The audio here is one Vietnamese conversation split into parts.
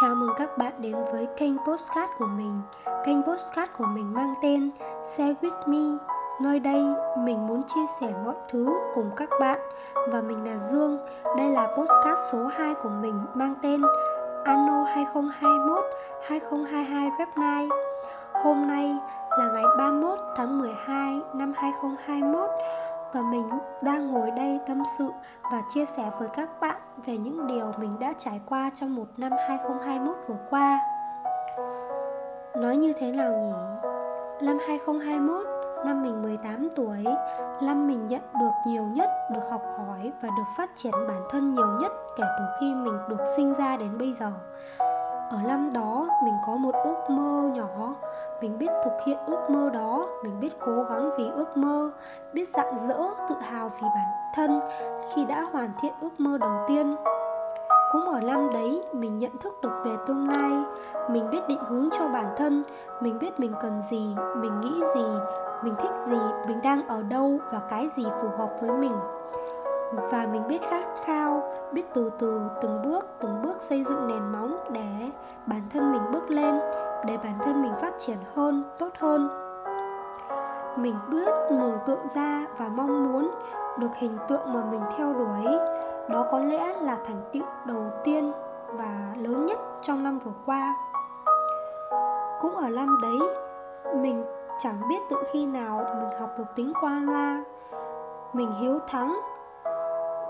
Chào mừng các bạn đến với kênh Postcard của mình. Kênh Postcard của mình mang tên Share With Me. Nơi đây mình muốn chia sẻ mọi thứ cùng các bạn. Và mình là Dương. Đây là Postcard số 2 của mình mang tên Anno 2021 2022 Rep 9 Hôm nay là ngày 31 tháng 12 năm 2021 và mình đang ngồi đây tâm sự và chia sẻ với các bạn về những điều mình đã trải qua trong một năm 2021 vừa qua. Nói như thế nào nhỉ? Năm 2021, năm mình 18 tuổi, năm mình nhận được nhiều nhất, được học hỏi và được phát triển bản thân nhiều nhất kể từ khi mình được sinh ra đến bây giờ. Ở năm đó, mình có một ước mơ nhỏ mình biết thực hiện ước mơ đó, mình biết cố gắng vì ước mơ, biết rạng rỡ, tự hào vì bản thân khi đã hoàn thiện ước mơ đầu tiên. Cũng ở năm đấy, mình nhận thức được về tương lai. Mình biết định hướng cho bản thân, mình biết mình cần gì, mình nghĩ gì, mình thích gì, mình đang ở đâu và cái gì phù hợp với mình. Và mình biết khát khao, biết từ từ từng bước từng bước xây dựng nền móng để bản thân mình bước lên để bản thân mình phát triển hơn, tốt hơn. Mình bước mường tượng ra và mong muốn được hình tượng mà mình theo đuổi. Đó có lẽ là thành tựu đầu tiên và lớn nhất trong năm vừa qua. Cũng ở năm đấy, mình chẳng biết tự khi nào mình học được tính qua loa. Mình hiếu thắng.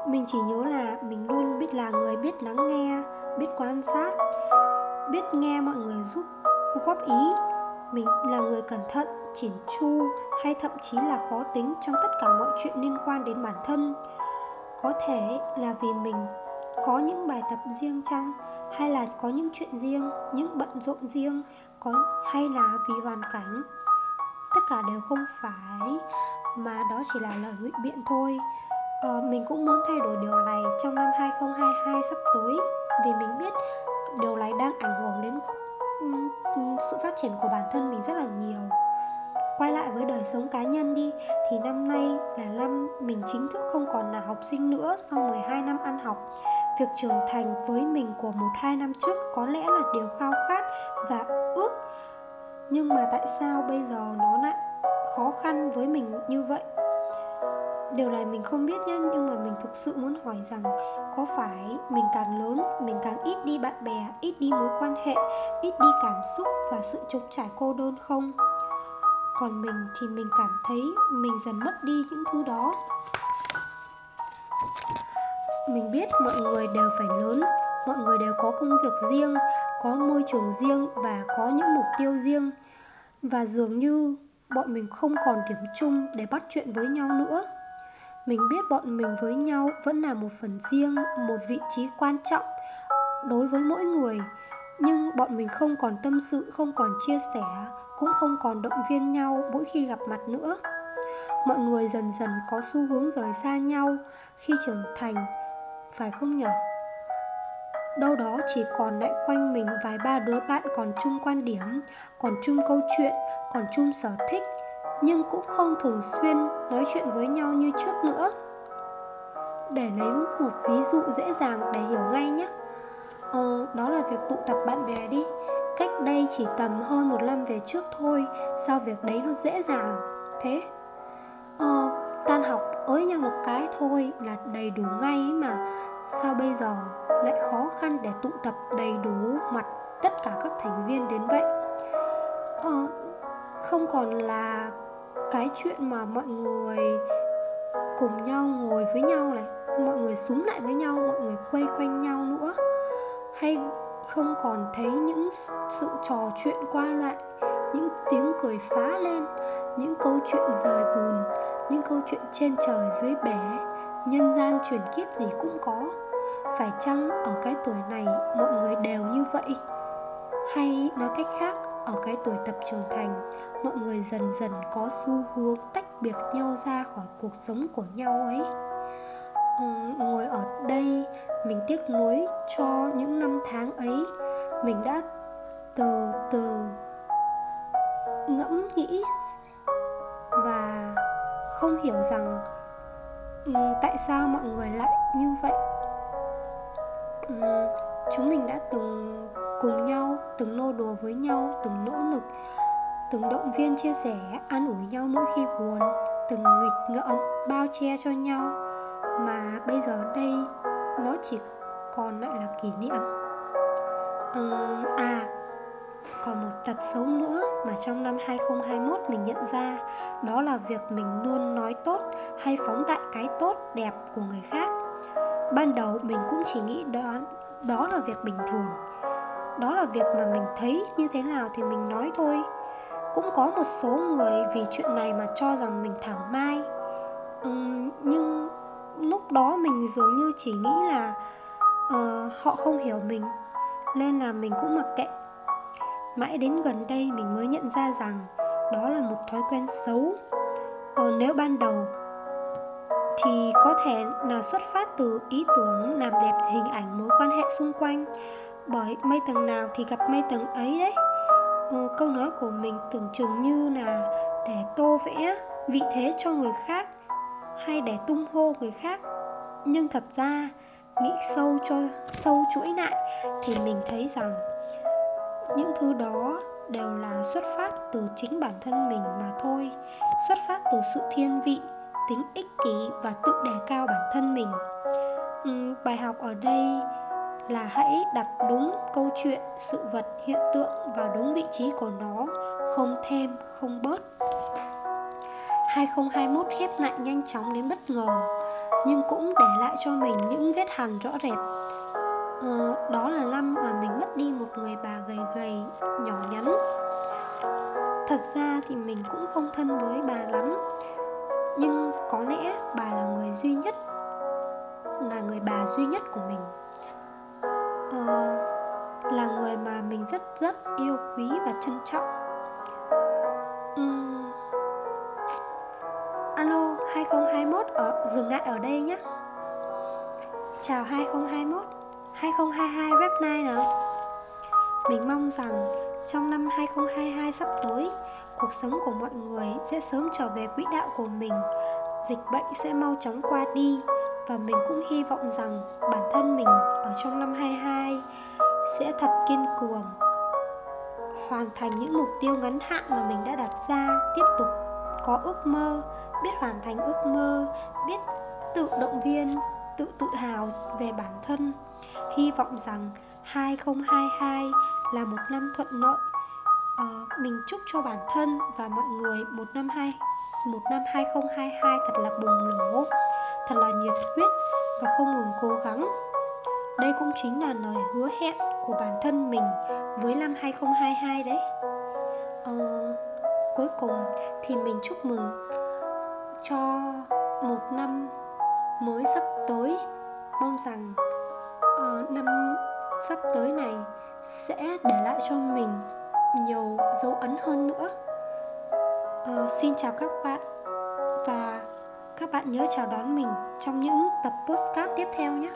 Mình chỉ nhớ là mình luôn biết là người biết lắng nghe, biết quan sát, biết nghe mọi người giúp góp ý. Mình là người cẩn thận chỉn chu hay thậm chí là khó tính trong tất cả mọi chuyện liên quan đến bản thân. Có thể là vì mình có những bài tập riêng chăng hay là có những chuyện riêng những bận rộn riêng có hay là vì hoàn cảnh. Tất cả đều không phải mà đó chỉ là lời ngụy biện thôi. Ờ, mình cũng muốn thay đổi điều này trong năm 2022 sắp tới vì mình biết điều này đang ảnh hưởng đến sự phát triển của bản thân mình rất là nhiều. Quay lại với đời sống cá nhân đi, thì năm nay là năm mình chính thức không còn là học sinh nữa sau 12 năm ăn học. Việc trưởng thành với mình của một hai năm trước có lẽ là điều khao khát và ước. Nhưng mà tại sao bây giờ nó lại khó khăn với mình như vậy? Điều này mình không biết nhé nhưng mà mình thực sự muốn hỏi rằng, có phải mình càng lớn, mình càng ít đi bạn bè, ít đi mối quan hệ, ít đi cảm xúc và sự trống trải cô đơn không? Còn mình thì mình cảm thấy mình dần mất đi những thứ đó. Mình biết mọi người đều phải lớn, mọi người đều có công việc riêng, có môi trường riêng và có những mục tiêu riêng. Và dường như bọn mình không còn điểm chung để bắt chuyện với nhau nữa mình biết bọn mình với nhau vẫn là một phần riêng, một vị trí quan trọng đối với mỗi người. Nhưng bọn mình không còn tâm sự, không còn chia sẻ, cũng không còn động viên nhau mỗi khi gặp mặt nữa. Mọi người dần dần có xu hướng rời xa nhau khi trưởng thành, phải không nhở? Đâu đó chỉ còn lại quanh mình vài ba đứa bạn còn chung quan điểm, còn chung câu chuyện, còn chung sở thích nhưng cũng không thường xuyên nói chuyện với nhau như trước nữa. Để lấy một ví dụ dễ dàng để hiểu ngay nhé. Ờ, đó là việc tụ tập bạn bè đi. Cách đây chỉ tầm hơn một năm về trước thôi sao việc đấy nó dễ dàng thế? Ờ, tan học ới nhau một cái thôi là đầy đủ ngay ấy mà. Sao bây giờ lại khó khăn để tụ tập đầy đủ mặt tất cả các thành viên đến vậy? Ờ, không còn là cái chuyện mà mọi người cùng nhau ngồi với nhau này, mọi người súng lại với nhau, mọi người quay quanh nhau nữa. Hay không còn thấy những sự trò chuyện qua lại, những tiếng cười phá lên, những câu chuyện rời bùn, những câu chuyện trên trời dưới bể, nhân gian chuyển kiếp gì cũng có. Phải chăng ở cái tuổi này mọi người đều như vậy? Hay nói cách khác ở cái tuổi tập trưởng thành, mọi người dần dần có xu hướng tách biệt nhau ra khỏi cuộc sống của nhau ấy. Ừ, ngồi ở đây, mình tiếc nuối cho những năm tháng ấy. Mình đã từ từ ngẫm nghĩ và không hiểu rằng ừ, tại sao mọi người lại như vậy. Ừ, chúng mình đã từng cùng nhau từng nô đùa với nhau từng nỗ lực từng động viên chia sẻ an ủi nhau mỗi khi buồn từng nghịch ngợm bao che cho nhau. Mà bây giờ đây nó chỉ còn lại là kỷ niệm. Uhm, à còn một tật xấu nữa mà trong năm 2021 mình nhận ra Đó là việc mình luôn nói tốt hay phóng đại cái tốt đẹp của người khác. Ban đầu mình cũng chỉ nghĩ đó, đó là việc bình thường đó là việc mà mình thấy như thế nào thì mình nói thôi. Cũng có một số người vì chuyện này mà cho rằng mình thảo mai. Ừ, Nhưng lúc đó mình dường như chỉ nghĩ là uh, họ không hiểu mình Nên là mình cũng mặc kệ. Mãi đến gần đây mình mới nhận ra rằng đó là một thói quen xấu. Ờ, nếu ban đầu thì có thể là xuất phát từ ý tưởng làm đẹp hình ảnh mối quan hệ xung quanh bởi mây tầng nào thì gặp mây tầng ấy đấy. Ờ, câu nói của mình tưởng chừng như là để tô vẽ vị thế cho người khác hay để tung hô người khác. Nhưng thật ra nghĩ sâu cho sâu chuỗi lại thì mình thấy rằng những thứ đó đều là xuất phát từ chính bản thân mình mà thôi. Xuất phát từ sự thiên vị tính ích kỷ và tự đề cao bản thân mình. Ừ, bài học ở đây là hãy đặt đúng câu chuyện sự vật hiện tượng vào đúng vị trí của nó không thêm không bớt. 2021 khép lại nhanh chóng đến bất ngờ nhưng cũng để lại cho mình những vết hằn rõ rệt. Ờ, đó là năm mà mình mất đi một người bà gầy gầy nhỏ nhắn. Thật ra thì mình cũng không thân với bà lắm nhưng có lẽ bà là người duy nhất là người bà duy nhất của mình uh, là người mà mình rất rất yêu quý và trân trọng. Uhm, alo 2021 ở dừng lại ở đây nhé. Chào 2021 2022 rep Night nào Mình mong rằng trong năm 2022 sắp tới Cuộc sống của mọi người sẽ sớm trở về quỹ đạo của mình. Dịch bệnh sẽ mau chóng qua đi. Và mình cũng hy vọng rằng bản thân mình ở trong năm 22 Sẽ thật kiên cường Hoàn thành những mục tiêu ngắn hạn mà mình đã đặt ra Tiếp tục có ước mơ Biết hoàn thành ước mơ Biết tự động viên Tự tự hào về bản thân. Hy vọng rằng 2022 là một năm thuận lợi. À, Mình chúc cho bản thân và mọi người một năm hai một năm 2022 thật là bùng nổ. Thật là nhiệt huyết và không ngừng cố gắng. Đây cũng chính là lời hứa hẹn của bản thân mình với năm 2022 đấy. Ờ, Cuối cùng thì mình chúc mừng cho một năm mới sắp tới. Mong rằng uh, năm sắp tới này sẽ để lại cho mình nhiều dấu ấn hơn nữa. Uh, xin chào các bạn và các bạn nhớ chào đón mình trong những tập postcard tiếp theo nhé.